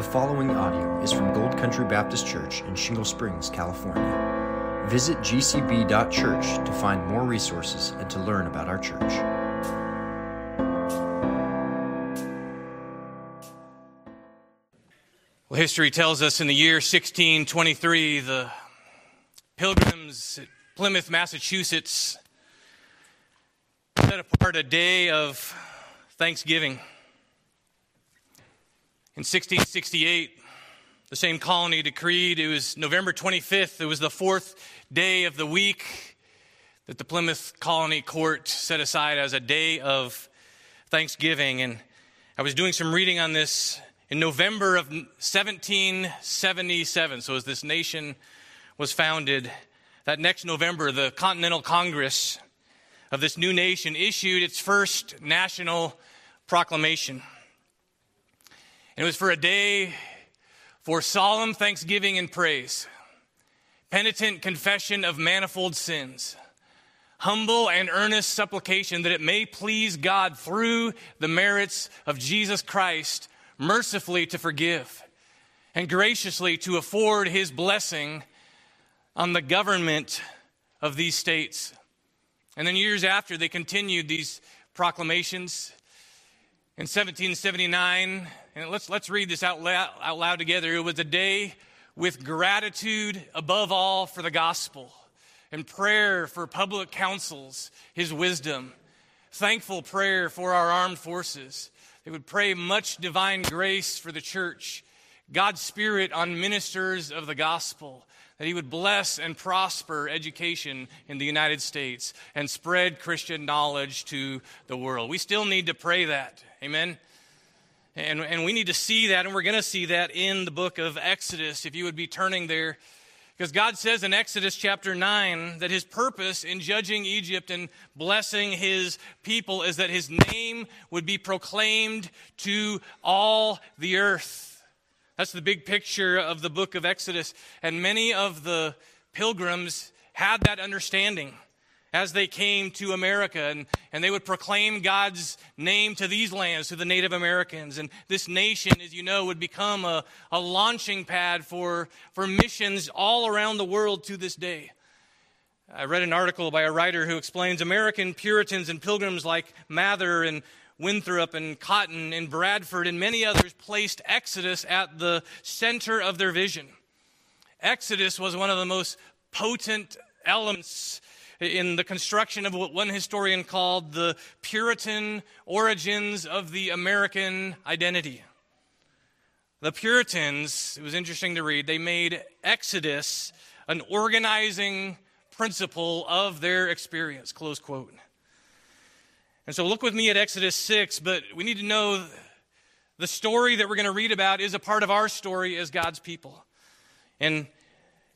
The following audio is from Gold Country Baptist Church in Shingle Springs, California. Visit gcb.church to find more resources and to learn about our church. Well, history tells us in the year 1623, the pilgrims at Plymouth, Massachusetts, set apart a day of Thanksgiving. In 1668, the same colony decreed it was November 25th, it was the fourth day of the week that the Plymouth Colony Court set aside as a day of Thanksgiving. And I was doing some reading on this in November of 1777. So, as this nation was founded, that next November, the Continental Congress of this new nation issued its first national proclamation. It was for a day for solemn thanksgiving and praise, penitent confession of manifold sins, humble and earnest supplication that it may please God through the merits of Jesus Christ mercifully to forgive and graciously to afford his blessing on the government of these states. And then years after, they continued these proclamations. In 1779, and let's, let's read this out loud, out loud together. It was a day with gratitude above all for the gospel and prayer for public councils, his wisdom, thankful prayer for our armed forces. They would pray much divine grace for the church, God's Spirit on ministers of the gospel, that He would bless and prosper education in the United States and spread Christian knowledge to the world. We still need to pray that. Amen. And, and we need to see that, and we're going to see that in the book of Exodus. If you would be turning there, because God says in Exodus chapter 9 that his purpose in judging Egypt and blessing his people is that his name would be proclaimed to all the earth. That's the big picture of the book of Exodus. And many of the pilgrims had that understanding as they came to America, and, and they would proclaim God's name to these lands, to the Native Americans. And this nation, as you know, would become a, a launching pad for, for missions all around the world to this day. I read an article by a writer who explains American Puritans and pilgrims like Mather and Winthrop and Cotton and Bradford and many others placed Exodus at the center of their vision. Exodus was one of the most potent elements in the construction of what one historian called the Puritan origins of the American identity. The Puritans, it was interesting to read, they made Exodus an organizing principle of their experience, close quote. And so look with me at Exodus 6, but we need to know the story that we're going to read about is a part of our story as God's people. And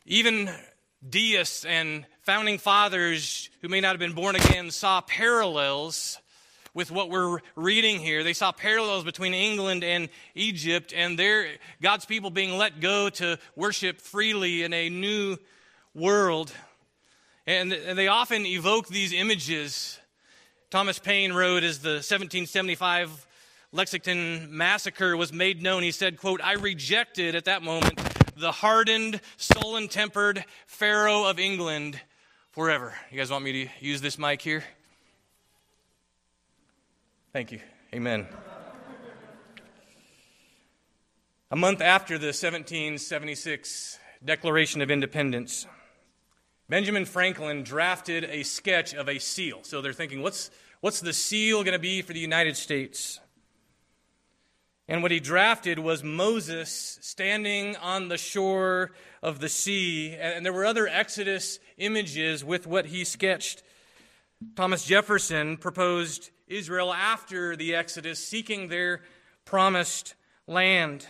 even deists and founding fathers who may not have been born again saw parallels with what we're reading here. They saw parallels between England and Egypt and their God's people being let go to worship freely in a new world. And, and they often evoke these images. Thomas Paine wrote as the 1775 Lexington massacre was made known, he said, quote, I rejected at that moment the hardened, sullen tempered Pharaoh of England forever. You guys want me to use this mic here? Thank you. Amen. A month after the 1776 Declaration of Independence, Benjamin Franklin drafted a sketch of a seal. So they're thinking, what's, what's the seal going to be for the United States? And what he drafted was Moses standing on the shore of the sea. And there were other Exodus images with what he sketched. Thomas Jefferson proposed Israel after the Exodus, seeking their promised land.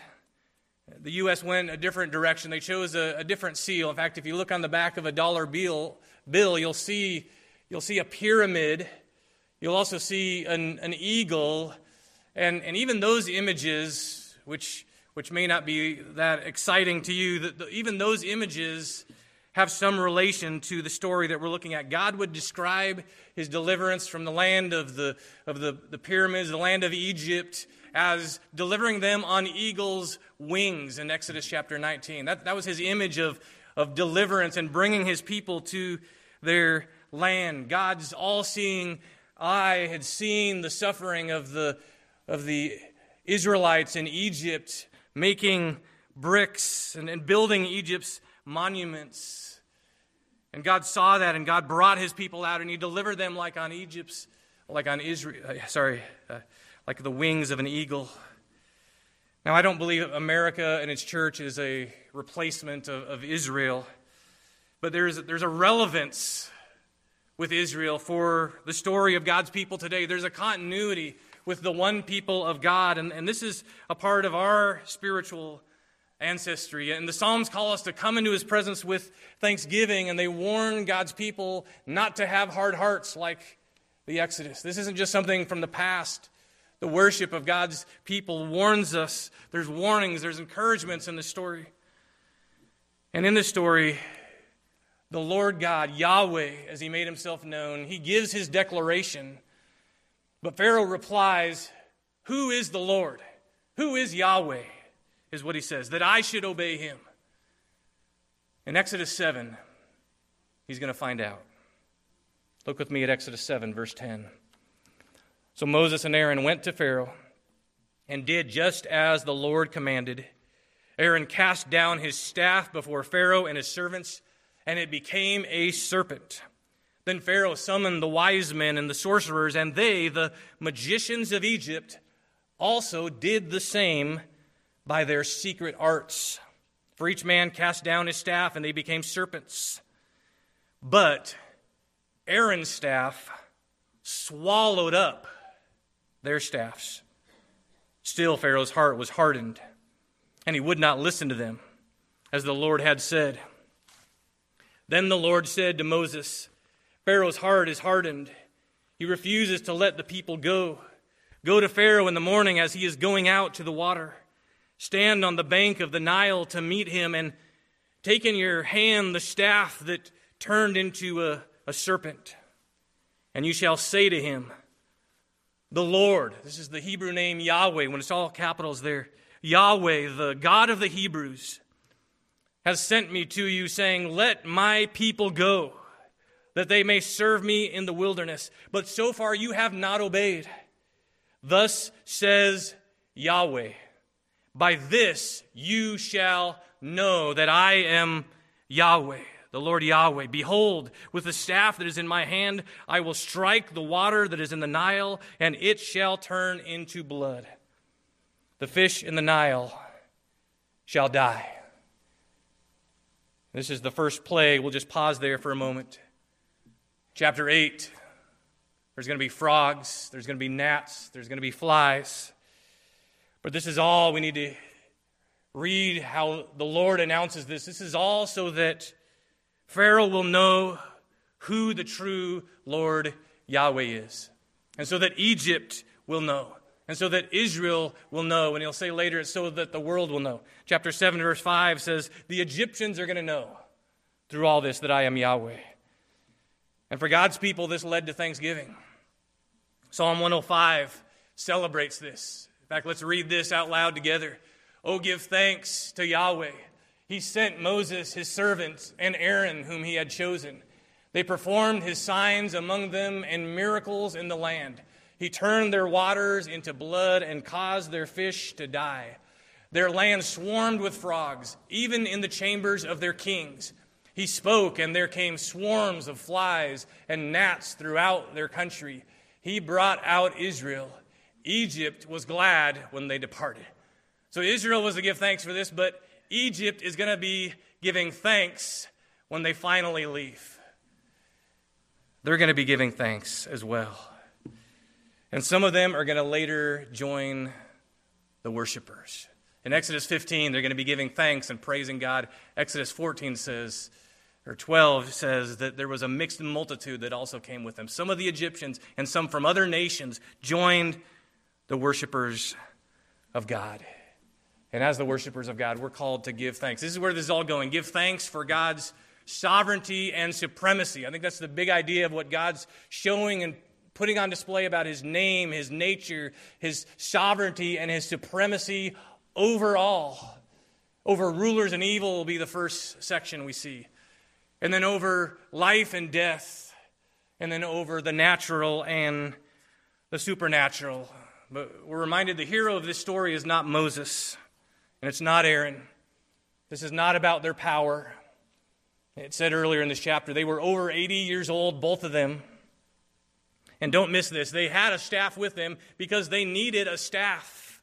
The U.S. went a different direction. They chose a, a, different seal. In fact, if you look on the back of a dollar bill, bill you'll, see, you'll see a pyramid. You'll also see an, an eagle and, and even those images, which, which may not be that exciting to you, the, the, even those images have some relation to the story that we're looking at. God would describe his deliverance from the land of the, of the, the pyramids, the land of Egypt, as delivering them on eagle's wings in Exodus chapter 19. That, that was his image of, of deliverance and bringing his people to their land. God's all seeing eye had seen the suffering of the, of the Israelites in Egypt making bricks and, and building Egypt's monuments. And God saw that, and God brought his people out, and he delivered them like on Egypt's, like on Israel, uh, sorry, uh, like the wings of an eagle. Now, I don't believe America and its church is a replacement of, of Israel, but there's, there's a relevance with Israel for the story of God's people today. There's a continuity with the one people of God, and, and this is a part of our spiritual ancestry. And the Psalms call us to come into his presence with thanksgiving, and they warn God's people not to have hard hearts like the Exodus. This isn't just something from the past. The worship of God's people warns us. There's warnings, there's encouragements in the story. And in this story, the Lord God, Yahweh, as he made himself known, he gives his declaration. But Pharaoh replies, Who is the Lord? Who is Yahweh? Is what he says, that I should obey him. In Exodus 7, he's going to find out. Look with me at Exodus 7, verse 10. So Moses and Aaron went to Pharaoh and did just as the Lord commanded. Aaron cast down his staff before Pharaoh and his servants and it became a serpent. Then Pharaoh summoned the wise men and the sorcerers, and they, the magicians of Egypt, also did the same by their secret arts. For each man cast down his staff, and they became serpents. But Aaron's staff swallowed up their staffs. Still, Pharaoh's heart was hardened, and he would not listen to them, as the Lord had said. Then the Lord said to Moses, Pharaoh's heart is hardened. He refuses to let the people go. Go to Pharaoh in the morning as he is going out to the water. Stand on the bank of the Nile to meet him, and take in your hand the staff that turned into a, a serpent. And you shall say to him, The Lord, this is the Hebrew name Yahweh, when it's all capitals there, Yahweh, the God of the Hebrews has sent me to you, saying, Let my people go, that they may serve me in the wilderness. But so far you have not obeyed. Thus says Yahweh By this you shall know that I am Yahweh, the Lord Yahweh. Behold, with the staff that is in my hand, I will strike the water that is in the Nile, and it shall turn into blood. The fish in the Nile shall die this is the first plague. We'll just pause there for a moment. Chapter 8 there's going to be frogs, there's going to be gnats, there's going to be flies. But this is all we need to read how the Lord announces this. This is all so that Pharaoh will know who the true Lord Yahweh is, and so that Egypt will know. And so that Israel will know. And he'll say later, it's so that the world will know. Chapter 7, verse 5 says, The Egyptians are going to know through all this that I am Yahweh. And for God's people, this led to thanksgiving. Psalm 105 celebrates this. In fact, let's read this out loud together. Oh, give thanks to Yahweh. He sent Moses, his servant, and Aaron, whom he had chosen. They performed his signs among them and miracles in the land. He turned their waters into blood and caused their fish to die. Their land swarmed with frogs, even in the chambers of their kings. He spoke, and there came swarms of flies and gnats throughout their country. He brought out Israel. Egypt was glad when they departed. So Israel was to give thanks for this, but Egypt is going to be giving thanks when they finally leave. They're going to be giving thanks as well. And some of them are going to later join the worshipers. In Exodus 15, they're going to be giving thanks and praising God. Exodus 14 says, or 12 says that there was a mixed multitude that also came with them. Some of the Egyptians and some from other nations joined the worshipers of God. And as the worshipers of God, we're called to give thanks. This is where this is all going. Give thanks for God's sovereignty and supremacy. I think that's the big idea of what God's showing and putting on display about his name, his nature, his sovereignty, and his supremacy over all. Over rulers and evil will be the first section we see. And then over life and death. And then over the natural and the supernatural. But we're reminded the hero of this story is not Moses, and it's not Aaron. This is not about their power. It said earlier in this chapter, they were over 80 years old, both of them. And don't miss this, they had a staff with them because they needed a staff.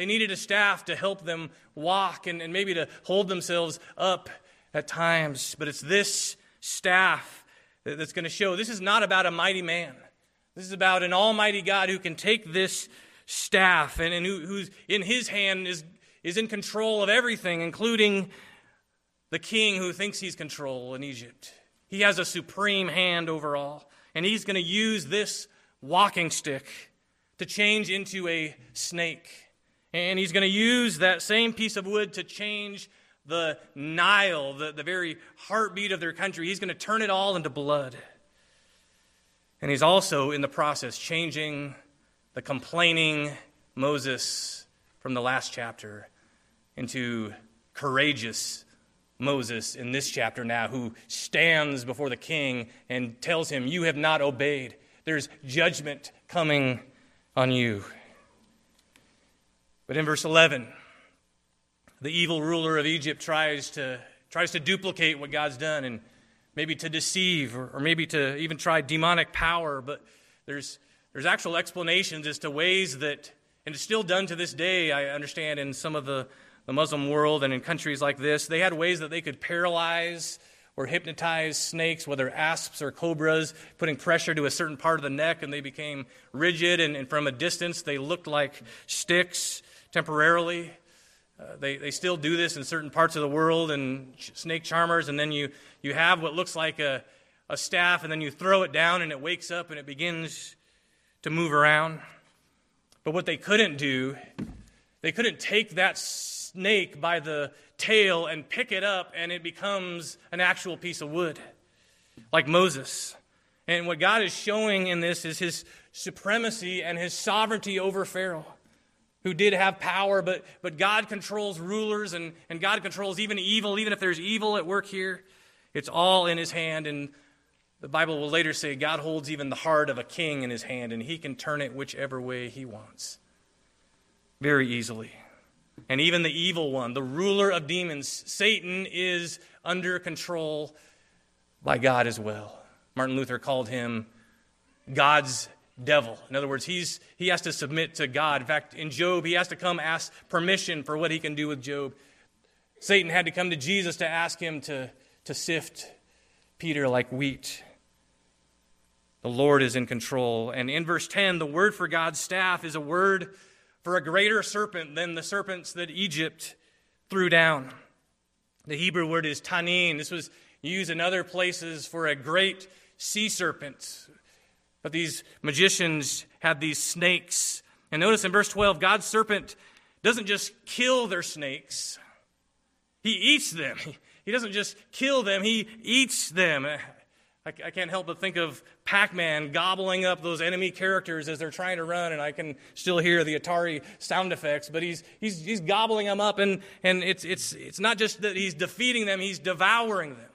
They needed a staff to help them walk and, and maybe to hold themselves up at times. But it's this staff that's going to show this is not about a mighty man. This is about an almighty God who can take this staff and, and who, who's in his hand is, is in control of everything, including the king who thinks he's control in Egypt. He has a supreme hand over all. And he's going to use this walking stick to change into a snake. And he's going to use that same piece of wood to change the Nile, the, the very heartbeat of their country. He's going to turn it all into blood. And he's also, in the process, changing the complaining Moses from the last chapter into courageous Moses in this chapter now, who stands before the king and tells him, You have not obeyed. There's judgment coming on you. But in verse 11, the evil ruler of Egypt tries to, tries to duplicate what God's done and maybe to deceive or, or maybe to even try demonic power. But there's, there's actual explanations as to ways that, and it's still done to this day, I understand, in some of the, the Muslim world and in countries like this. They had ways that they could paralyze or hypnotize snakes, whether asps or cobras, putting pressure to a certain part of the neck, and they became rigid, and, and from a distance, they looked like sticks temporarily. Uh, they, they still do this in certain parts of the world and snake charmers, and then you, you have what looks like a, a staff, and then you throw it down and it wakes up and it begins to move around. But what they couldn't do, they couldn't take that snake by the tail and pick it up and it becomes an actual piece of wood, like Moses. And what God is showing in this is his supremacy and his sovereignty over Pharaoh who did have power, but, but God controls rulers and, and God controls even evil, even if there's evil at work here. It's all in his hand. And the Bible will later say God holds even the heart of a king in his hand, and he can turn it whichever way he wants very easily. And even the evil one, the ruler of demons, Satan, is under control by God as well. Martin Luther called him God's devil. In other words, he's, he has to submit to God. In fact, in Job, he has to come ask permission for what he can do with Job. Satan had to come to Jesus to ask him to, to sift Peter like wheat. The Lord is in control. And in verse 10, the word for God's staff is a word for a greater serpent than the serpents that Egypt threw down. The Hebrew word is tanin. This was used in other places for a great sea serpent, but these magicians had these snakes. And notice in verse 12, God's serpent doesn't just kill their snakes, he eats them. He doesn't just kill them, he eats them. I, can't help but think of Pac Man gobbling up those enemy characters as they're trying to run, and I can still hear the Atari sound effects, but he's, he's, he's gobbling them up, and, and it's, it's, it's not just that he's defeating them, he's devouring them.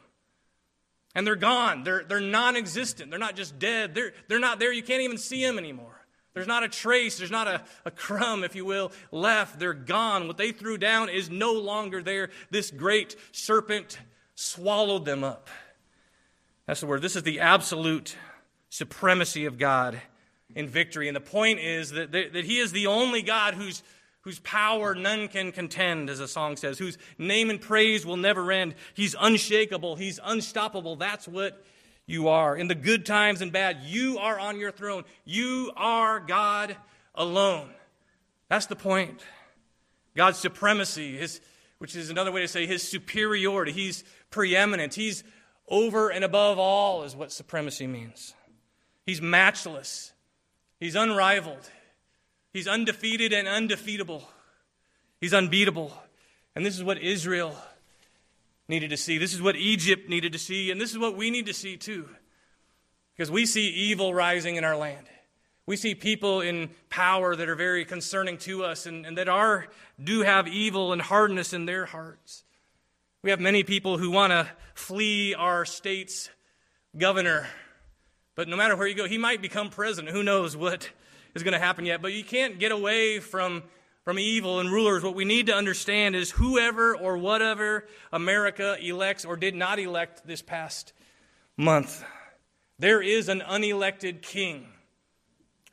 And they're gone. They're, they're non existent. They're not just dead. They're, they're not there. You can't even see them anymore. There's not a trace, there's not a, a crumb, if you will, left. They're gone. What they threw down is no longer there. This great serpent swallowed them up. That's the word. This is the absolute supremacy of God in victory. And the point is that, that, that He is the only God who's whose power none can contend, as the song says, whose name and praise will never end. He's unshakable, He's unstoppable. That's what you are. In the good times and bad, you are on your throne. You are God alone. That's the point. God's supremacy, his, which is another way to say his superiority. He's preeminent. He's over and above all, is what supremacy means. He's matchless. He's unrivaled. He's undefeated and undefeatable. He's unbeatable. And this is what Israel needed to see. This is what Egypt needed to see. And this is what we need to see too. Because we see evil rising in our land. We see people in power that are very concerning to us and, and that are do have evil and hardness in their hearts. We have many people who want to flee our state's governor, but no matter where you go, he might become president. Who knows what is going to happen yet? But you can't get away from, from evil and rulers. What we need to understand is whoever or whatever America elects or did not elect this past month, there is an unelected king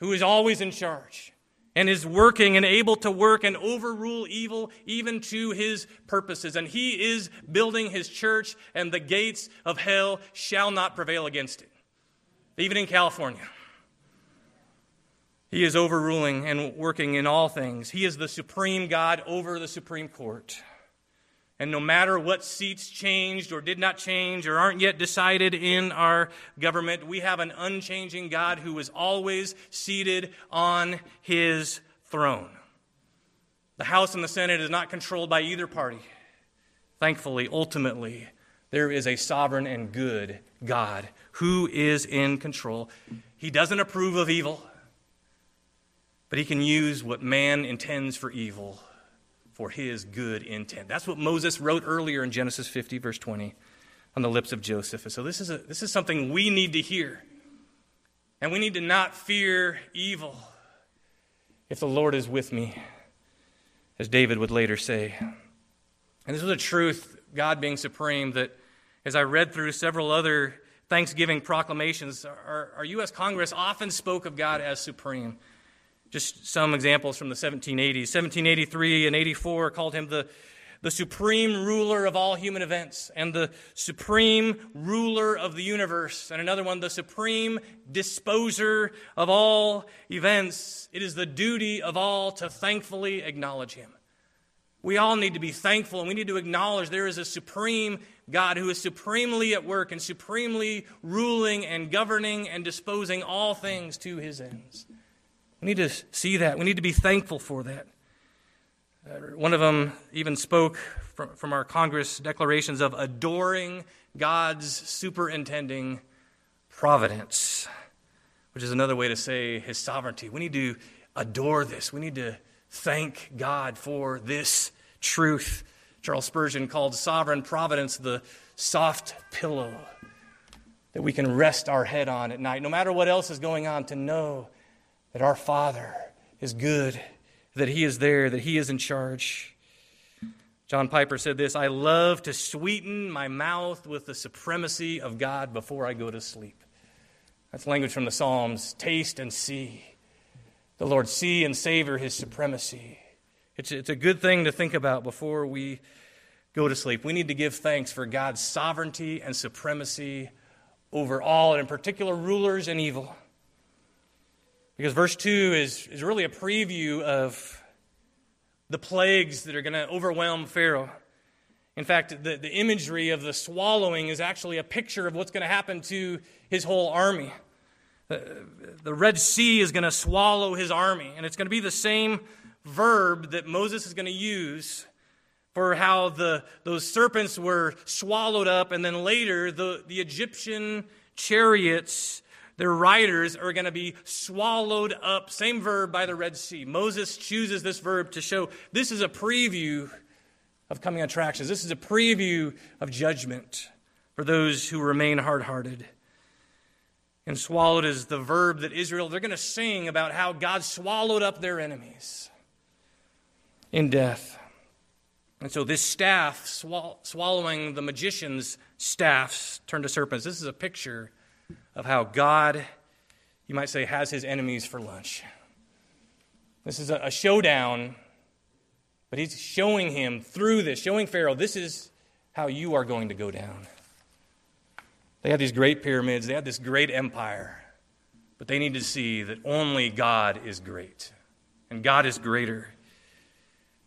who is always in charge and is working and able to work and overrule evil even to his purposes. And he is building his church, and the gates of hell shall not prevail against it, even in California. He is overruling and working in all things. He is the supreme God over the Supreme Court. And no matter what seats changed or did not change or aren't yet decided in our government, we have an unchanging God who is always seated on his throne. The House and the Senate is not controlled by either party. Thankfully, ultimately, there is a sovereign and good God who is in control. He doesn't approve of evil, but he can use what man intends for evil for his good intent. That's what Moses wrote earlier in Genesis 50, verse 20, on the lips of Joseph. So this is, a, this is something we need to hear. And we need to not fear evil if the Lord is with me, as David would later say. And this was a truth, God being supreme, that as I read through several other Thanksgiving proclamations, our, our U.S. Congress often spoke of God as supreme. Just some examples from the 1780s. 1783 and 84 called him the, the supreme ruler of all human events and the supreme ruler of the universe. And another one, the supreme disposer of all events. It is the duty of all to thankfully acknowledge him. We all need to be thankful and we need to acknowledge there is a supreme God who is supremely at work and supremely ruling and governing and disposing all things to his ends. We need to see that. We need to be thankful for that. Uh, one of them even spoke from, from our Congress declarations of adoring God's superintending providence, which is another way to say his sovereignty. We need to adore this. We need to thank God for this truth. Charles Spurgeon called sovereign providence the soft pillow that we can rest our head on at night, no matter what else is going on, to know that our Father is good, that He is there, that He is in charge. John Piper said this I love to sweeten my mouth with the supremacy of God before I go to sleep. That's language from the Psalms. Taste and see. The Lord see and savor His supremacy. It's, it's a good thing to think about before we go to sleep. We need to give thanks for God's sovereignty and supremacy over all, and in particular, rulers and evil. Because verse 2 is, is really a preview of the plagues that are going to overwhelm Pharaoh. In fact, the, the imagery of the swallowing is actually a picture of what's going to happen to his whole army. The, the Red Sea is going to swallow his army, and it's going to be the same verb that Moses is going to use for how the, those serpents were swallowed up, and then later the, the Egyptian chariots their riders are going to be swallowed up. Same verb by the Red Sea. Moses chooses this verb to show this is a preview of coming attractions. This is a preview of judgment for those who remain hard hearted. And swallowed is the verb that Israel, they're going to sing about how God swallowed up their enemies in death. And so this staff, swallowing the magician's staffs, turned to serpents, this is a picture of how God, you might say, has his enemies for lunch. This is a, showdown, but he's showing him through this, showing Pharaoh, this is how you are going to go down. They had these great pyramids, they had this great empire, but they need to see that only God is great. And God is greater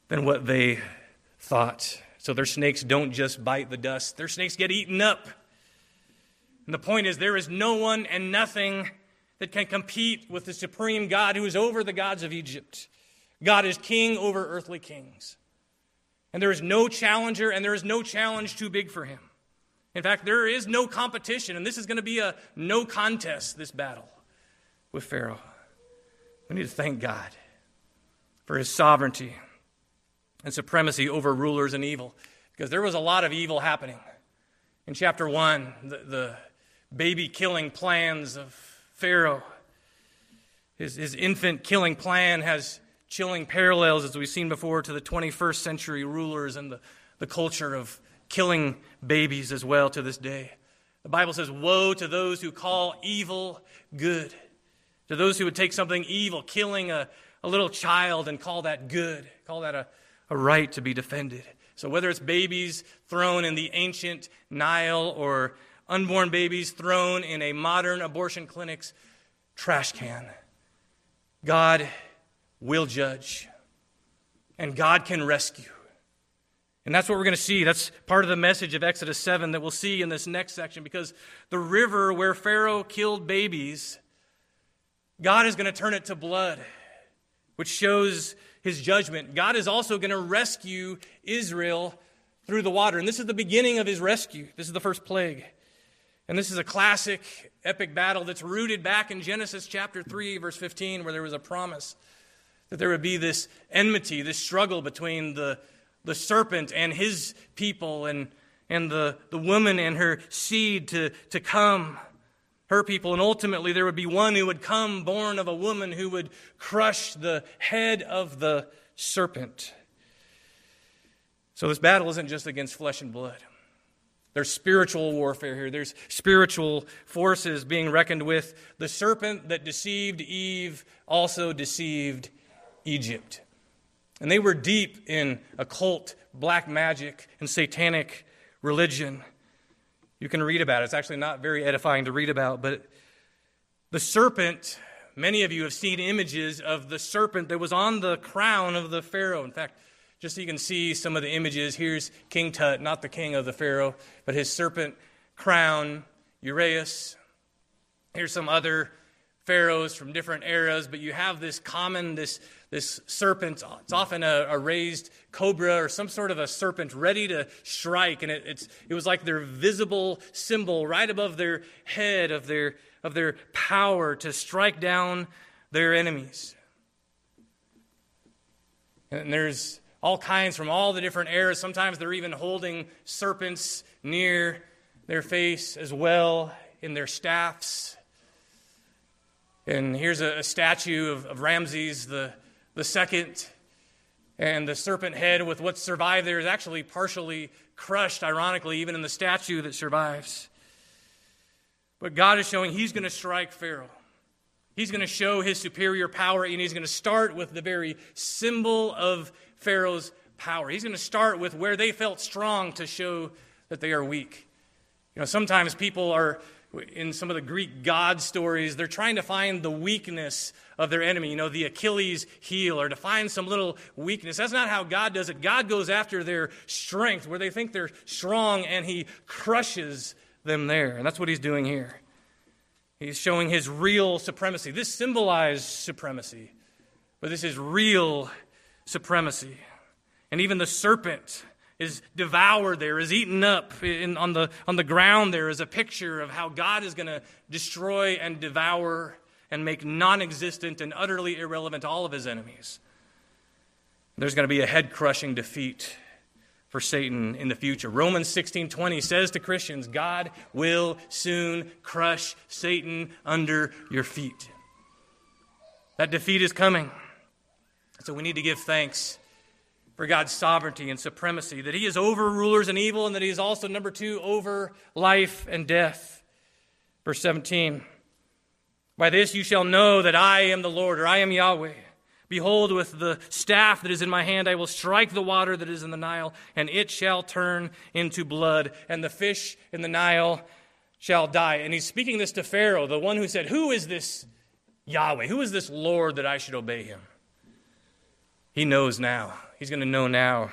than what they thought. So their snakes don't just bite the dust, their snakes get eaten up. And the point is, there is no one and nothing that can compete with the supreme God who is over the gods of Egypt. God is king over earthly kings. And there is no challenger, and there is no challenge too big for him. In fact, there is no competition, and this is going to be a no contest, this battle with Pharaoh. We need to thank God for his sovereignty and supremacy over rulers and evil because there was a lot of evil happening. In chapter 1, the, the baby killing plans of Pharaoh, his, his infant killing plan has chilling parallels, as we've seen before, to the 21st century rulers and the, the culture of killing babies as well to this day. The Bible says, Woe to those who call evil good, to those who would take something evil, killing a, a little child, and call that good, call that a, a right to be defended. So, whether it's babies thrown in the ancient Nile or unborn babies thrown in a modern abortion clinic's trash can, God will judge, and God can rescue. And that's what we're going to see. That's part of the message of Exodus 7 that we'll see in this next section because the river where Pharaoh killed babies, God is going to turn it to blood, which shows his judgment. God is also going to rescue Israel through the water. And this is the beginning of his rescue. This is the first plague. And this is a classic epic battle that's rooted back in Genesis chapter 3, verse 15, where there was a promise that there would be this enmity, this struggle between the the serpent and his people and, and the, the woman and her seed to, to come, her people. And ultimately, there would be one who would come born of a woman who would crush the head of the serpent. So, this battle isn't just against flesh and blood. There's spiritual warfare here. There's spiritual forces being reckoned with. The serpent that deceived Eve also deceived Egypt. And they were deep in occult, black magic, and satanic religion. You can read about it. It's actually not very edifying to read about, but the serpent, many of you have seen images of the serpent that was on the crown of the Pharaoh. In fact, just so you can see some of the images, here's King Tut, not the king of the Pharaoh, but his serpent crown, Uraeus. Here's some other pharaohs from different eras, but you have this common, this, this serpent. It's often a, a raised cobra or some sort of a serpent ready to strike. And it, it's, it was like their visible symbol right above their head of their, of their power to strike down their enemies. And there's all kinds from all the different eras. Sometimes they're even holding serpents near their face as well in their staffs. And here's a, a statue of, of Ramses the, the second. And the serpent head with what survived there is actually partially crushed, ironically, even in the statue that survives. But God is showing He's going to strike Pharaoh. He's going to show His superior power, and He's going to start with the very symbol of Pharaoh's power. He's going to start with where they felt strong to show that they are weak. You know, sometimes people are in some of the Greek god stories, they're trying to find the weakness of their enemy, you know, the Achilles heel, or to find some little weakness. That's not how God does it. God goes after their strength, where they think they're strong, and He crushes them there. And that's what He's doing here. He's showing His real supremacy. This symbolized supremacy, but this is real supremacy. And even the serpent is devoured there, is eaten up in, on, the, on the ground there is a picture of how God is going to destroy and devour and make non existent and utterly irrelevant all of his enemies. There's going to be a head crushing defeat for Satan in the future. Romans 16:20 says to Christians, God will soon crush Satan under your feet. That defeat is coming. So we need to give thanks for God's sovereignty and supremacy, that He is over rulers and evil, and that He is also, number two, over life and death. Verse 17 By this you shall know that I am the Lord, or I am Yahweh. Behold, with the staff that is in my hand, I will strike the water that is in the Nile, and it shall turn into blood, and the fish in the Nile shall die. And he's speaking this to Pharaoh, the one who said, Who is this Yahweh? Who is this Lord that I should obey him? He knows now he's going to know now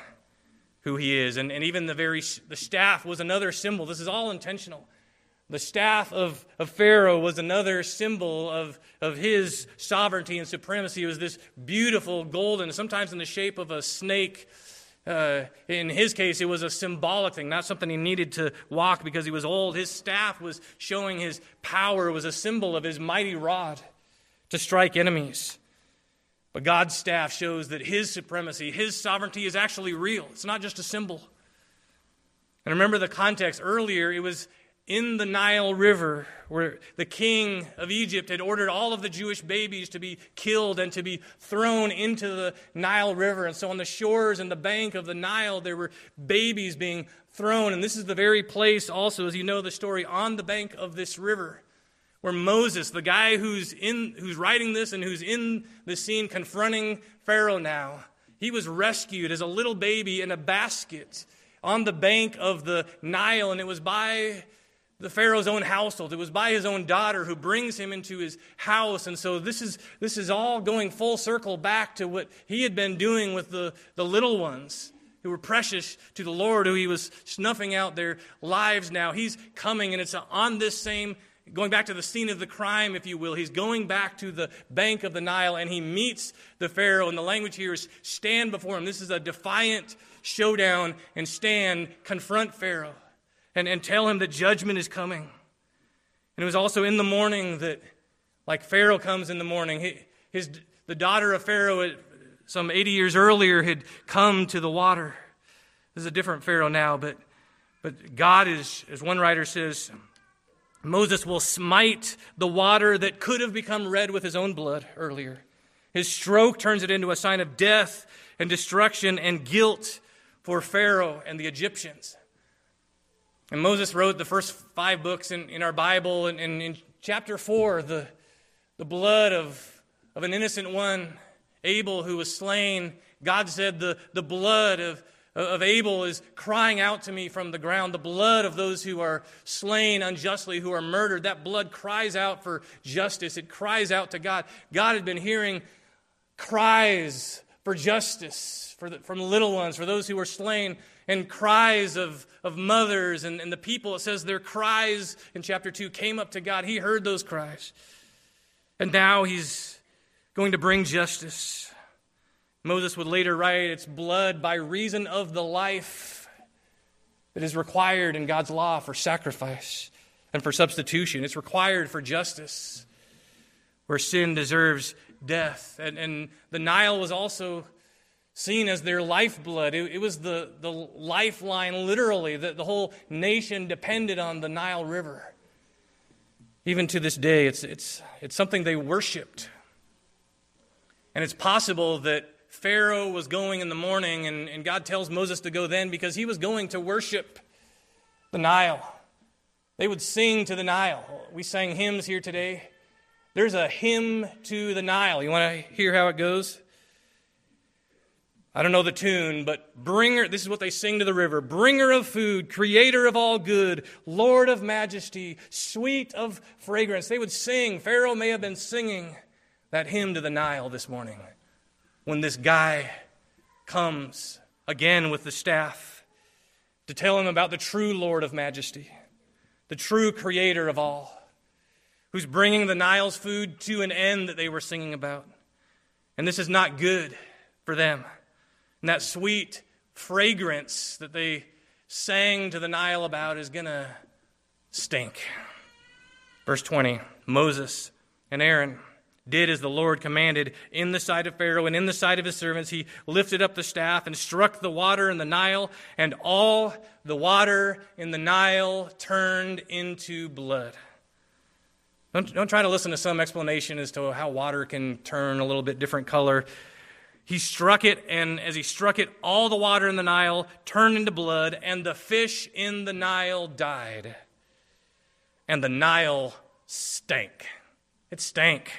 who he is. And, and even the very the staff was another symbol. This is all intentional. The staff of, of Pharaoh was another symbol of, of his sovereignty and supremacy. It was this beautiful golden, sometimes in the shape of a snake. Uh, in his case, it was a symbolic thing, not something he needed to walk because he was old. His staff was showing his power, it was a symbol of his mighty rod to strike enemies. But God's staff shows that his supremacy, his sovereignty is actually real. It's not just a symbol. And remember the context earlier, it was in the Nile River where the king of Egypt had ordered all of the Jewish babies to be killed and to be thrown into the Nile River. And so on the shores and the bank of the Nile, there were babies being thrown. And this is the very place, also, as you know the story, on the bank of this river where Moses, the guy who's, in, who's writing this and who's in the scene confronting Pharaoh now, he was rescued as a little baby in a basket on the bank of the Nile, and it was by the Pharaoh's own household. It was by his own daughter who brings him into his house. And so this is, this is all going full circle back to what he had been doing with the, the little ones who were precious to the Lord, who he was snuffing out their lives now. He's coming, and it's on this same going back to the scene of the crime, if you will. He's going back to the bank of the Nile and he meets the Pharaoh. And the language here is stand before him. This is a defiant showdown and stand, confront Pharaoh, and, and tell him that judgment is coming. And it was also in the morning that, like Pharaoh comes in the morning, he, his, the daughter of Pharaoh, uh, some 80 years earlier, had come to the water. This is a different Pharaoh now, but, but God is, as one writer says, Moses will smite the water that could have become red with his own blood earlier. His stroke turns it into a sign of death and destruction and guilt for Pharaoh and the Egyptians. And Moses wrote the first five books in, in our Bible, and, and in chapter four, the, the blood of, of an innocent one, Abel, who was slain, God said, the, the blood of of Abel is crying out to me from the ground. The blood of those who are slain unjustly, who are murdered, that blood cries out for justice. It cries out to God. God had been hearing cries for justice for the, from little ones, for those who were slain, and cries of, of mothers and, and the people. It says their cries in chapter 2 came up to God. He heard those cries. And now he's going to bring justice. Moses would later write, It's blood by reason of the life that is required in God's law for sacrifice and for substitution. It's required for justice, where sin deserves death. And, and the Nile was also seen as their lifeblood. It, it was the, the lifeline, literally, that the whole nation depended on the Nile River. Even to this day, it's, it's, it's something they worshiped. And it's possible that Pharaoh was going in the morning, and, and God tells Moses to go then because he was going to worship the Nile. They would sing to the Nile. We sang hymns here today. There's a hymn to the Nile. You want to hear how it goes? I don't know the tune, but bringer, this is what they sing to the river bringer of food, creator of all good, Lord of majesty, sweet of fragrance. They would sing. Pharaoh may have been singing that hymn to the Nile this morning when this guy comes again with the staff to tell him about the true Lord of majesty, the true creator of all, who's bringing the Nile's food to an end that they were singing about. And this is not good for them. And that sweet fragrance that they sang to the Nile about is going to stink. Verse 20 Moses and Aaron did as the Lord commanded in the sight of Pharaoh and in the sight of his servants. He lifted up the staff and struck the water in the Nile, and all the water in the Nile turned into blood. Don't, don't try to listen to some explanation as to how water can turn a little bit different color. He struck it, and as he struck it, all the water in the Nile turned into blood, and the fish in the Nile died. And the Nile stank. It stank.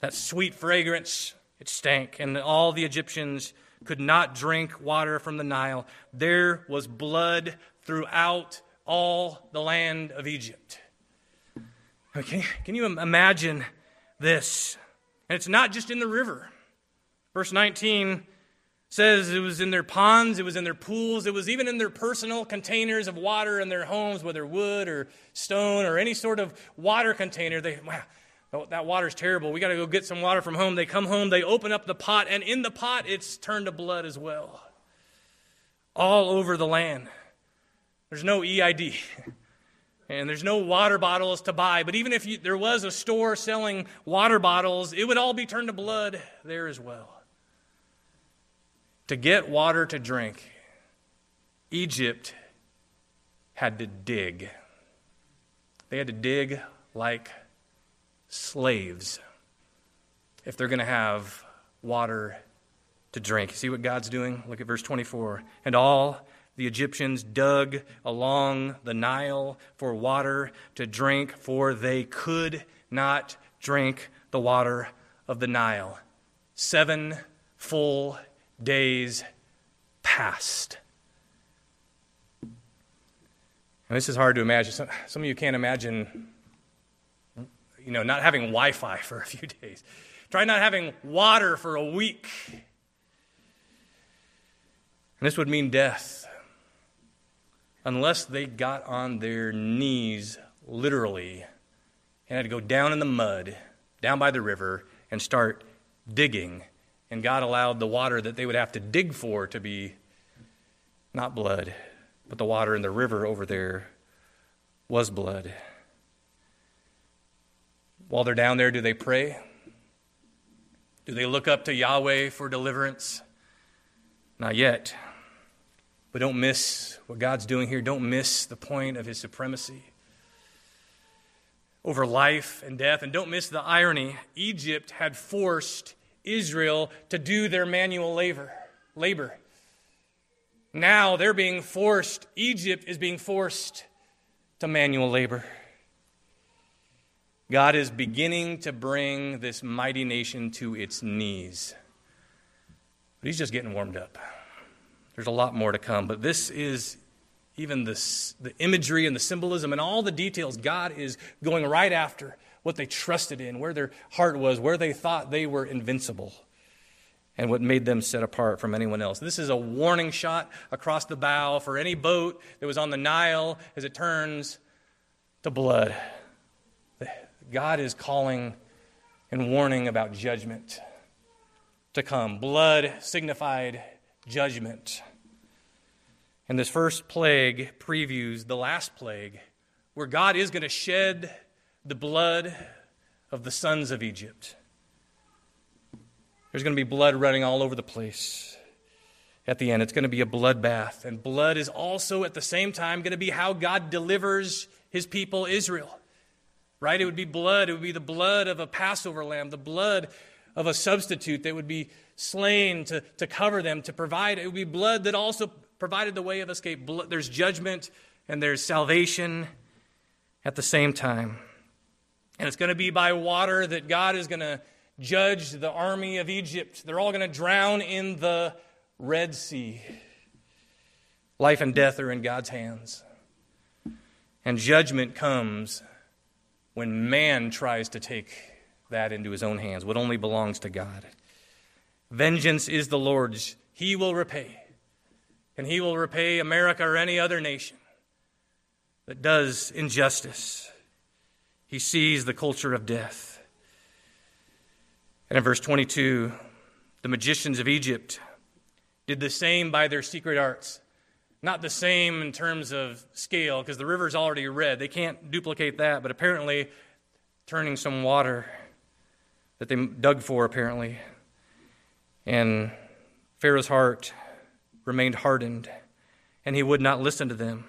That sweet fragrance, it stank, and all the Egyptians could not drink water from the Nile. There was blood throughout all the land of Egypt. Okay, can you imagine this? And it's not just in the river. Verse 19 says it was in their ponds, it was in their pools, it was even in their personal containers of water in their homes, whether wood or stone or any sort of water container. They, wow, Oh, that water's terrible. We got to go get some water from home. They come home, they open up the pot, and in the pot, it's turned to blood as well. All over the land. There's no EID. and there's no water bottles to buy. But even if you, there was a store selling water bottles, it would all be turned to blood there as well. To get water to drink, Egypt had to dig. They had to dig like slaves if they're going to have water to drink. See what God's doing? Look at verse 24. And all the Egyptians dug along the Nile for water to drink, for they could not drink the water of the Nile. Seven full days passed. And this is hard to imagine. Some, some of you can't imagine, you know, not having Wi Fi for a few days. Try not having water for a week. And this would mean death unless they got on their knees, literally, and had to go down in the mud, down by the river, and start digging. And God allowed the water that they would have to dig for to be not blood, but the water in the river over there was blood. While they're down there, do they pray? Do they look up to Yahweh for deliverance? Not yet. But don't miss what God's doing here. Don't miss the point of his supremacy over life and death. And don't miss the irony. Egypt had forced Israel to do their manual labor. labor. Now they're being forced, Egypt is being forced to manual labor. God is beginning to bring this mighty nation to its knees. But he's just getting warmed up. There's a lot more to come, but this is even the, the imagery and the symbolism and all the details. God is going right after what they trusted in, where their heart was, where they thought they were invincible, and what made them set apart from anyone else. This is a warning shot across the bow for any boat that was on the Nile as it turns to blood. God is calling and warning about judgment to come. Blood signified judgment. And this first plague previews the last plague, where God is going to shed the blood of the sons of Egypt. There's going to be blood running all over the place at the end. It's going to be a bloodbath. And blood is also at the same time going to be how God delivers his people, Israel. Right? It would be blood. It would be the blood of a Passover lamb, the blood of a substitute that would be slain to, to cover them, to provide. It would be blood that also provided the way of escape. There's judgment and there's salvation at the same time. And it's going to be by water that God is going to judge the army of Egypt. They're all going to drown in the Red Sea. Life and death are in God's hands. And judgment comes when man tries to take that into his own hands, what only belongs to God. Vengeance is the Lord's. He will repay. And He will repay America or any other nation that does injustice. He sees the culture of death. And in verse 22, the magicians of Egypt did the same by their secret arts. Not the same in terms of scale, because the river's already red. They can't duplicate that, but apparently turning some water that they dug for, apparently, and Pharaoh's heart remained hardened, and he would not listen to them.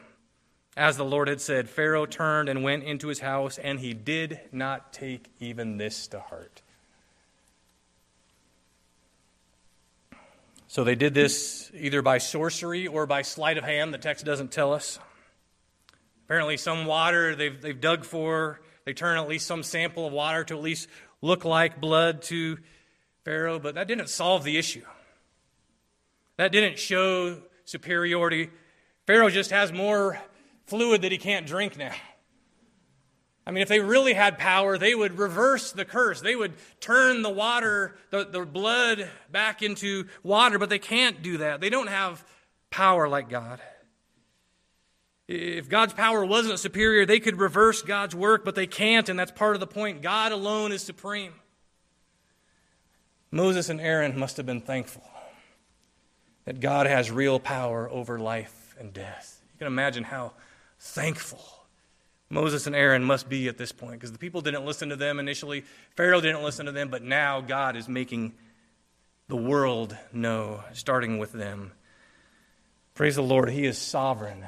As the Lord had said, Pharaoh turned and went into his house, and he did not take even this to heart. So they did this either by sorcery or by sleight of hand. The text doesn't tell us. Apparently, some water they've, they've dug for, they turn at least some sample of water to at least look like blood to Pharaoh, but that didn't solve the issue. That didn't show superiority. Pharaoh just has more fluid that he can't drink now. I mean, if they really had power, they would reverse the curse. They would turn the water, the, the blood back into water, but they can't do that. They don't have power like God. If God's power wasn't superior, they could reverse God's work, but they can't, and that's part of the point. God alone is supreme. Moses and Aaron must have been thankful that God has real power over life and death. You can imagine how thankful Moses and Aaron must be at this point because the people didn't listen to them initially. Pharaoh didn't listen to them, but now God is making the world know, starting with them. Praise the Lord, He is sovereign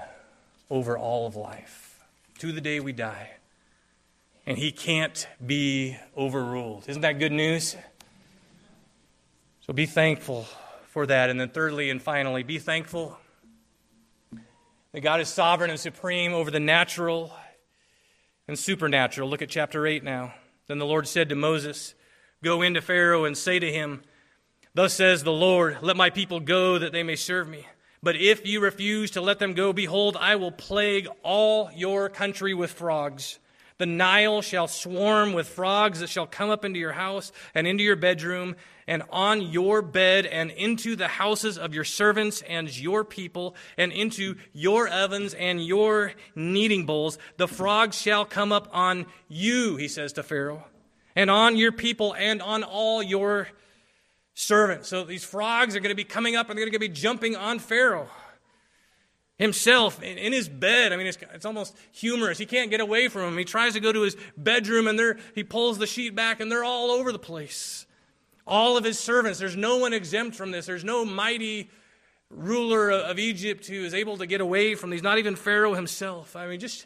over all of life to the day we die. And He can't be overruled. Isn't that good news? So be thankful for that. And then, thirdly and finally, be thankful that God is sovereign and supreme over the natural and supernatural. Look at chapter 8 now. Then the Lord said to Moses, Go into Pharaoh and say to him, Thus says the Lord, Let my people go that they may serve me. But if you refuse to let them go, behold, I will plague all your country with frogs. The Nile shall swarm with frogs that shall come up into your house and into your bedroom and on your bed and into the houses of your servants and your people and into your ovens and your kneading bowls. The frogs shall come up on you, he says to Pharaoh, and on your people and on all your servants. So these frogs are going to be coming up and they're going to be jumping on Pharaoh himself in, his bed. I mean, it's, it's almost humorous. He can't get away from him. He tries to go to his bedroom and there, he pulls the sheet back and they're all over the place. All of his servants, there's no one exempt from this. There's no mighty ruler of Egypt who is able to get away from these, not even Pharaoh himself. I mean, just.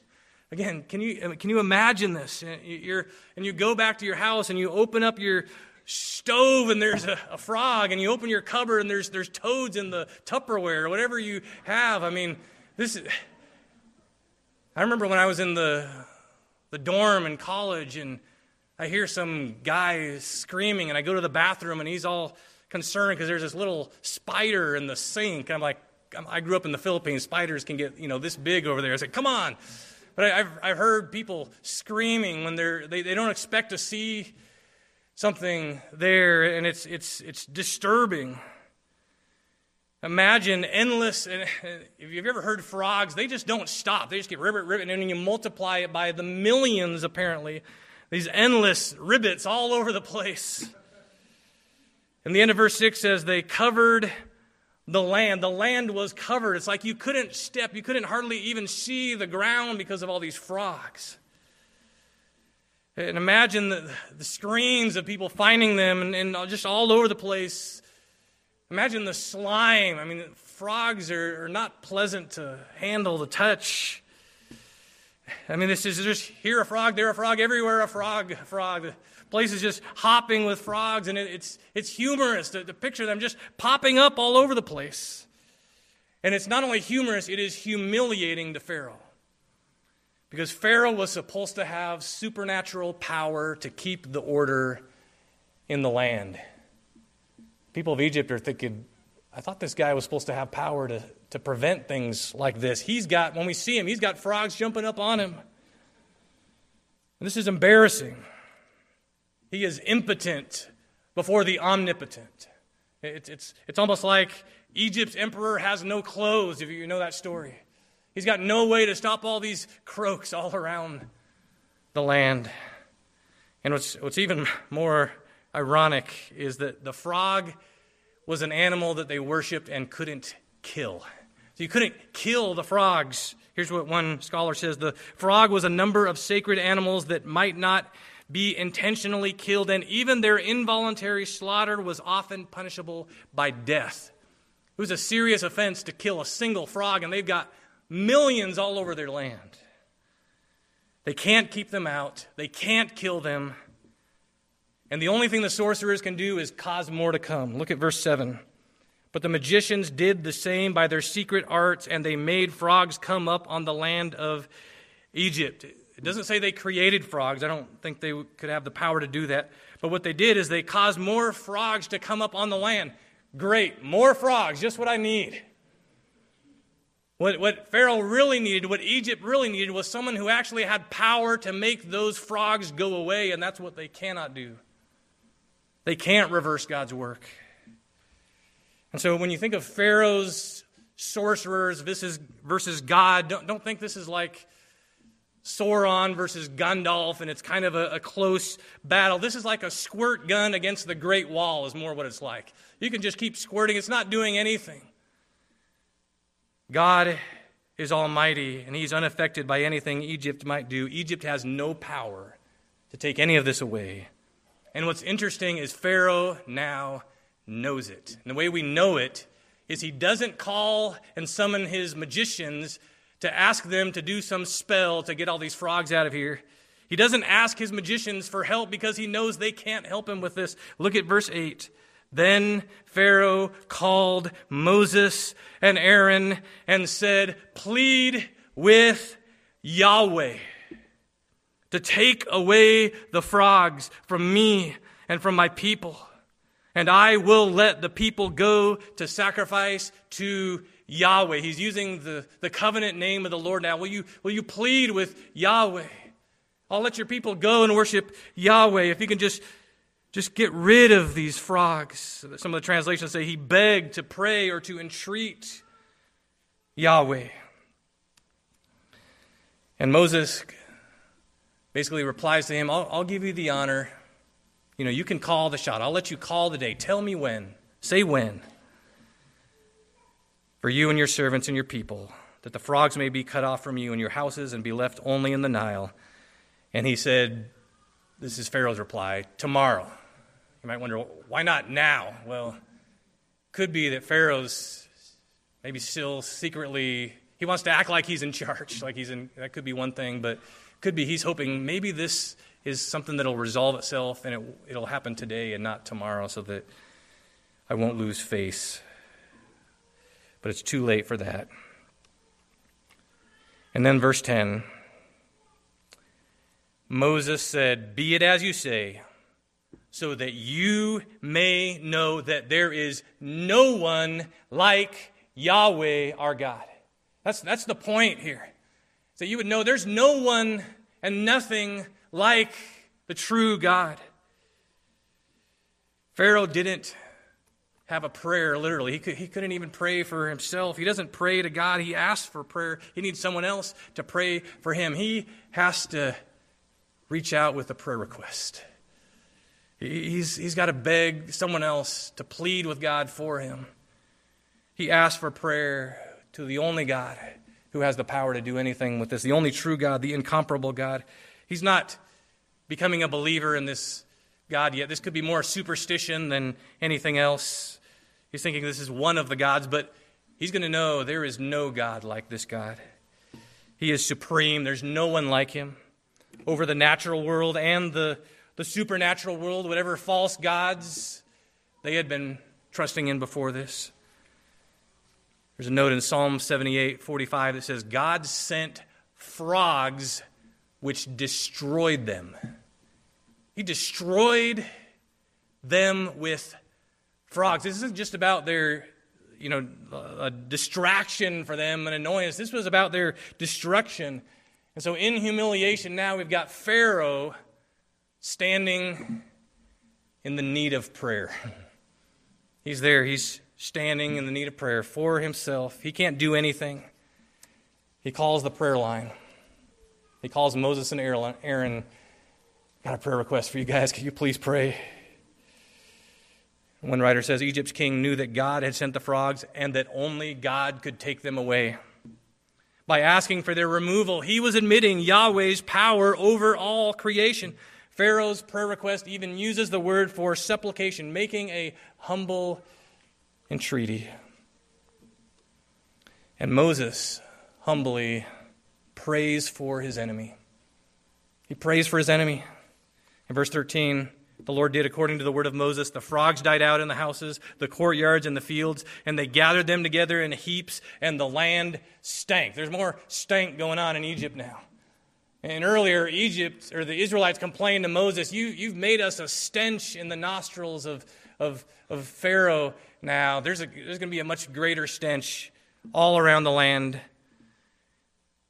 Again, can you, uh, can you imagine this? You're, and you go back to your house and you open up your, stove and there's a, a, frog, and you open your cupboard and there's, there's toads in the Tupperware or whatever you have. I mean, this is. I remember when I was in the, the dorm in college and I hear some guy screaming, and I go to the bathroom and he's all concerned because there's this little spider in the sink. I'm like, I grew up in the Philippines. Spiders can get, you know, this big over there. I said, come on. But I've, I've heard people screaming when they're, they, they don't expect to see something there, and it's, it's, it's disturbing. Imagine endless, and if you've ever heard frogs, they just don't stop. They just get ribbit, ribbit, and then you multiply it by the millions, apparently. These endless ribbits all over the place. And the end of verse 6 says, They covered the land. The land was covered. It's like you couldn't step, you couldn't hardly even see the ground because of all these frogs. And imagine the, the screens of people finding them and, and, just all over the place. Imagine the slime. I mean, frogs are, are not pleasant to handle, to touch. I mean, this is just here a frog, there a frog, everywhere a frog, a frog. The place is just hopping with frogs, and it, it's, it's humorous to, to picture them just popping up all over the place. And it's not only humorous, it is humiliating to Pharaoh. Because Pharaoh was supposed to have supernatural power to keep the order in the land. People of Egypt are thinking, I thought this guy was supposed to have power to, to prevent things like this. He's got, when we see him, he's got frogs jumping up on him. And this is embarrassing. He is impotent before the omnipotent. It's, it's, it's almost like Egypt's emperor has no clothes, if you know that story. He's got no way to stop all these croaks all around the land. And what's, what's even more ironic is that the frog was an animal that they worshiped and couldn't kill. So you couldn't kill the frogs. Here's what one scholar says the frog was a number of sacred animals that might not be intentionally killed, and even their involuntary slaughter was often punishable by death. It was a serious offense to kill a single frog, and they've got millions all over their land. They can't keep them out, they can't kill them. And the only thing the sorcerers can do is cause more to come. Look at verse 7. But the magicians did the same by their secret arts, and they made frogs come up on the land of Egypt. It doesn't say they created frogs. I don't think they could have the power to do that. But what they did is they caused more frogs to come up on the land. Great, more frogs, just what I need. What, what Pharaoh really needed, what Egypt really needed, was someone who actually had power to make those frogs go away, and that's what they cannot do. They can't reverse God's work. And so when you think of Pharaoh's sorcerers versus, versus God, don't, don't think this is like Sauron versus Gandalf, and it's kind of a, a, close battle. This is like a squirt gun against the Great Wall, is more what it's like. You can just keep squirting, it's not doing anything. God is almighty and he's unaffected by anything Egypt might do. Egypt has no power to take any of this away. And what's interesting is Pharaoh now knows it. And the way we know it is he doesn't call and summon his magicians to ask them to do some spell to get all these frogs out of here. He doesn't ask his magicians for help because he knows they can't help him with this. Look at verse 8. Then Pharaoh called Moses and Aaron and said, Plead with Yahweh to take away the frogs from me and from my people. And I will let the people go to sacrifice to Yahweh. He's using the, the covenant name of the Lord now. Will you, will you plead with Yahweh? I'll let your people go and worship Yahweh. If you can just, just get rid of these frogs. Some of the translations say he begged to pray or to entreat Yahweh. And Moses basically replies to him, I'll, I'll give you the honor. You know, you can call the shot. I'll let you call the day. Tell me when. Say when. For you and your servants and your people, that the frogs may be cut off from you and your houses and be left only in the Nile. And he said, This is Pharaoh's reply, tomorrow. You might wonder, why not now? Well, could be that Pharaoh's maybe still secretly, he wants to act like he's in charge, like he's in, that could be one thing, but could be he's hoping maybe this is something that'll resolve itself and it, it'll happen today and not tomorrow so that I won't lose face. But it's too late for that. And then verse 10 Moses said, Be it as you say, so that you may know that there is no one like Yahweh our God. That's, that's the point here that you would know there's no one and nothing like the true God. Pharaoh didn't have a prayer, literally. He, could, he couldn't even pray for himself. He doesn't pray to God. He asks for prayer. He needs someone else to pray for him. He has to reach out with a prayer request. He's, he's got to beg someone else to plead with God for him. He asks for prayer to the only God who has the power to do anything with this, the only true God, the incomparable God. He's not becoming a believer in this God yet. This could be more superstition than anything else. He's thinking this is one of the gods, but he's going to know there is no God like this God. He is supreme, there's no one like him. Over the natural world and the, the supernatural world, whatever false gods they had been trusting in before this. There's a note in Psalm 78 45 that says, God sent frogs which destroyed them. He destroyed them with frogs. This isn't just about their, you know, a distraction for them, an annoyance. This was about their destruction. And so in humiliation, now we've got Pharaoh standing in the need of prayer. He's there. He's standing in the need of prayer for himself. He can't do anything. He calls the prayer line. He calls Moses and Aaron. Got a prayer request for you guys. Can you please pray? One writer says Egypt's king knew that God had sent the frogs and that only God could take them away. By asking for their removal, he was admitting Yahweh's power over all creation. Pharaoh's prayer request even uses the word for supplication, making a humble entreaty. And Moses humbly prays for his enemy. He prays for his enemy. In verse 13, the Lord did according to the word of Moses. The frogs died out in the houses, the courtyards, and the fields, and they gathered them together in heaps, and the land stank. There's more stank going on in Egypt now. And earlier, Egypt, or the Israelites complained to Moses, you, You've made us a stench in the nostrils of, of, of Pharaoh now. There's, a, there's going to be a much greater stench all around the land.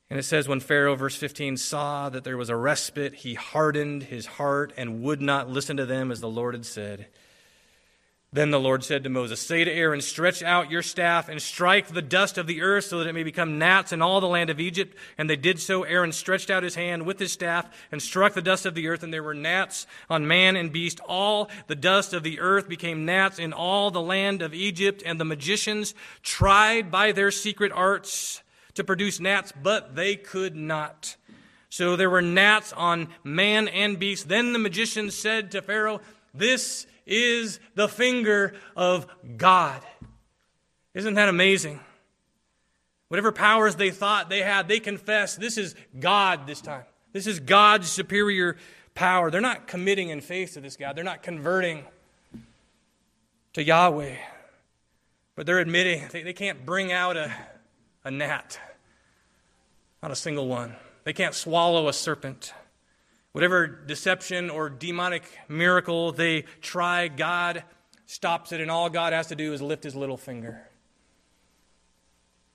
And it says, when Pharaoh, verse 15, saw that there was a respite, he hardened his heart and would not listen to them as the Lord had said. Then the Lord said to Moses, Say to Aaron, Stretch out your staff and strike the dust of the earth so that it may become gnats in all the land of Egypt. And they did so. Aaron stretched out his hand with his staff and struck the dust of the earth, and there were gnats on man and beast. All the dust of the earth became gnats in all the land of Egypt. And the magicians tried by their secret arts to produce gnats, but they could not. So there were gnats on man and beast. Then the magicians said to Pharaoh, This is the finger of God. Isn't that amazing? Whatever powers they thought they had, they confess this is God this time. This is God's superior power. They're not committing in faith to this God, they're not converting to Yahweh. But they're admitting they, they can't bring out a, a gnat, not a single one. They can't swallow a serpent. Whatever deception or demonic miracle they try, God stops it, and all God has to do is lift his little finger.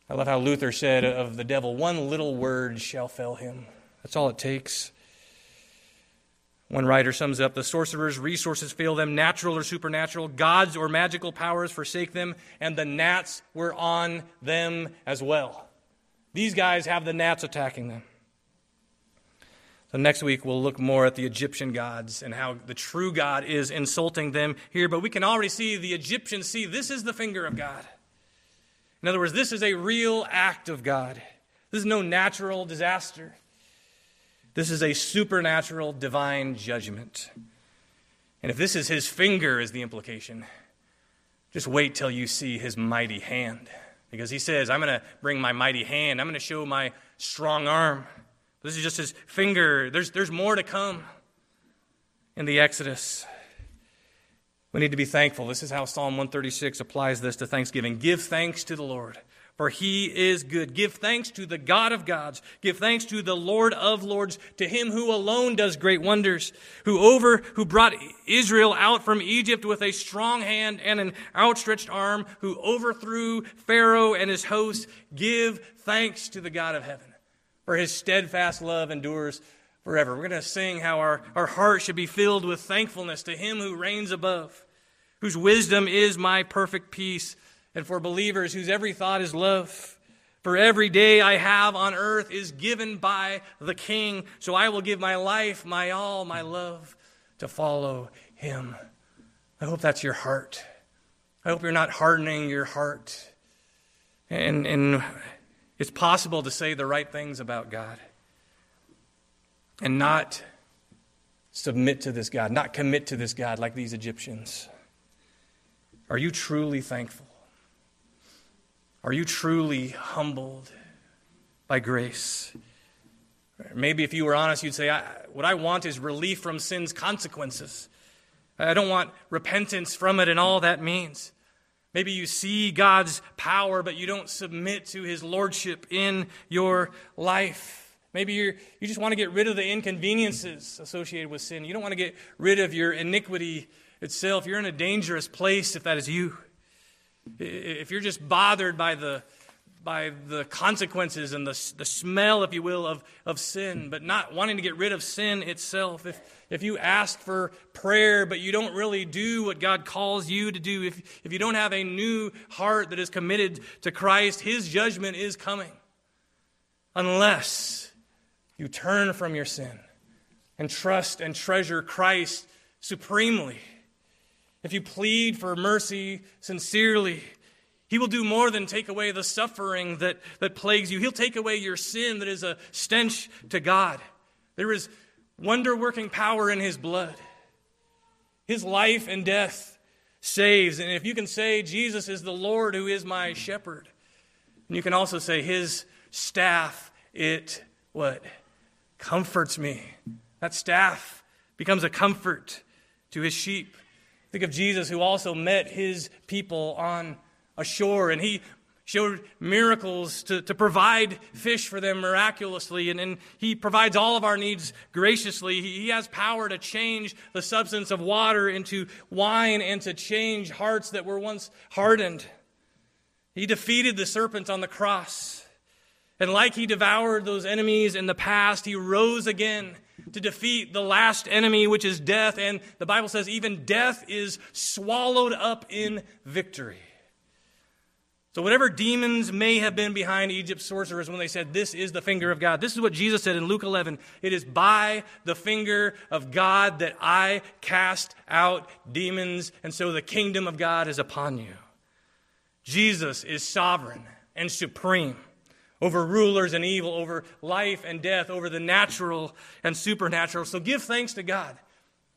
I love how Luther said of the devil, one little word shall fell him. That's all it takes. One writer sums up the sorcerer's resources fail them, natural or supernatural, gods or magical powers forsake them, and the gnats were on them as well. These guys have the gnats attacking them. So next week we'll look more at the Egyptian gods and how the true God is insulting them here. But we can already see the Egyptians see this is the finger of God. In other words, this is a real act of God. This is no natural disaster. This is a supernatural divine judgment. And if this is his finger, is the implication, just wait till you see his mighty hand. Because he says, I'm going to bring my mighty hand, I'm going to show my strong arm. This is just his finger. There's, there's more to come in the Exodus. We need to be thankful. This is how Psalm 136 applies this to thanksgiving. Give thanks to the Lord, for he is good. Give thanks to the God of gods. Give thanks to the Lord of lords, to him who alone does great wonders, who over who brought Israel out from Egypt with a strong hand and an outstretched arm, who overthrew Pharaoh and his hosts. Give thanks to the God of heaven for his steadfast love endures forever. We're going to sing how our, our heart should be filled with thankfulness to him who reigns above, whose wisdom is my perfect peace, and for believers whose every thought is love. For every day I have on earth is given by the King, so I will give my life, my all, my love to follow him. I hope that's your heart. I hope you're not hardening your heart. And, and it's possible to say the right things about God and not submit to this God, not commit to this God like these Egyptians. Are you truly thankful? Are you truly humbled by grace? Maybe if you were honest, you'd say, What I want is relief from sin's consequences. I don't want repentance from it and all that means. Maybe you see God's power, but you don't submit to his lordship in your life. Maybe you you just want to get rid of the inconveniences associated with sin. You don't want to get rid of your iniquity itself. You're in a dangerous place if that is you. If you're just bothered by the, by the consequences and the, the smell, if you will, of, of sin, but not wanting to get rid of sin itself. If, if you ask for prayer, but you don't really do what God calls you to do, if, if you don't have a new heart that is committed to Christ, His judgment is coming. Unless you turn from your sin and trust and treasure Christ supremely. If you plead for mercy sincerely, He will do more than take away the suffering that, that plagues you. He'll take away your sin that is a stench to God. There is wonder working power in his blood. His life and death saves. And if you can say, Jesus is the Lord who is my shepherd, and you can also say, His staff, it what? Comforts me. That staff becomes a comfort to his sheep. Think of Jesus who also met his people on a shore, and he showed miracles to, to provide fish for them miraculously, and, and He provides all of our needs graciously. He, he has power to change the substance of water into wine and to change hearts that were once hardened. He defeated the serpent on the cross. And like he devoured those enemies in the past, he rose again to defeat the last enemy, which is death. And the Bible says even death is swallowed up in victory. So, whatever demons may have been behind Egypt's sorcerers when they said, This is the finger of God, this is what Jesus said in Luke 11. It is by the finger of God that I cast out demons, and so the kingdom of God is upon you. Jesus is sovereign and supreme. over rulers and evil, over life and death, over the natural and supernatural. So give thanks to God.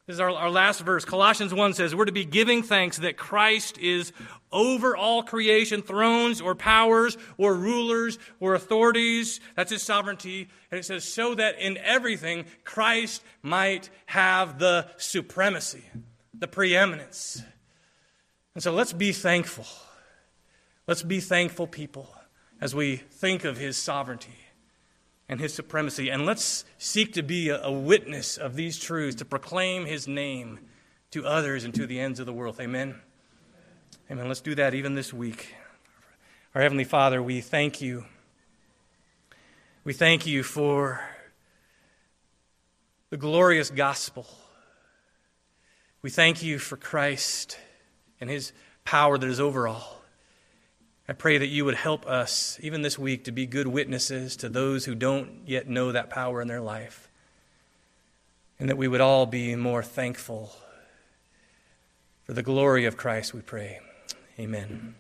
This is our, our last verse. Colossians 1 says, We're to be giving thanks that Christ is over all creation, thrones or powers or rulers or authorities. That's his sovereignty. And it says, So that in everything Christ might have the supremacy, the preeminence. And so let's be thankful. Let's be thankful people as we think of his sovereignty and his supremacy. And let's seek to be a, a, witness of these truths, to proclaim his name to others and to the ends of the world. Amen. Amen. Let's do that even this week. Our Heavenly Father, we thank you. We thank you for the glorious gospel. We thank you for Christ and his power that is over all. I pray that you would help us, even this week, to be good witnesses to those who don't yet know that power in their life. And that we would all be more thankful for the glory of Christ, we pray. Amen.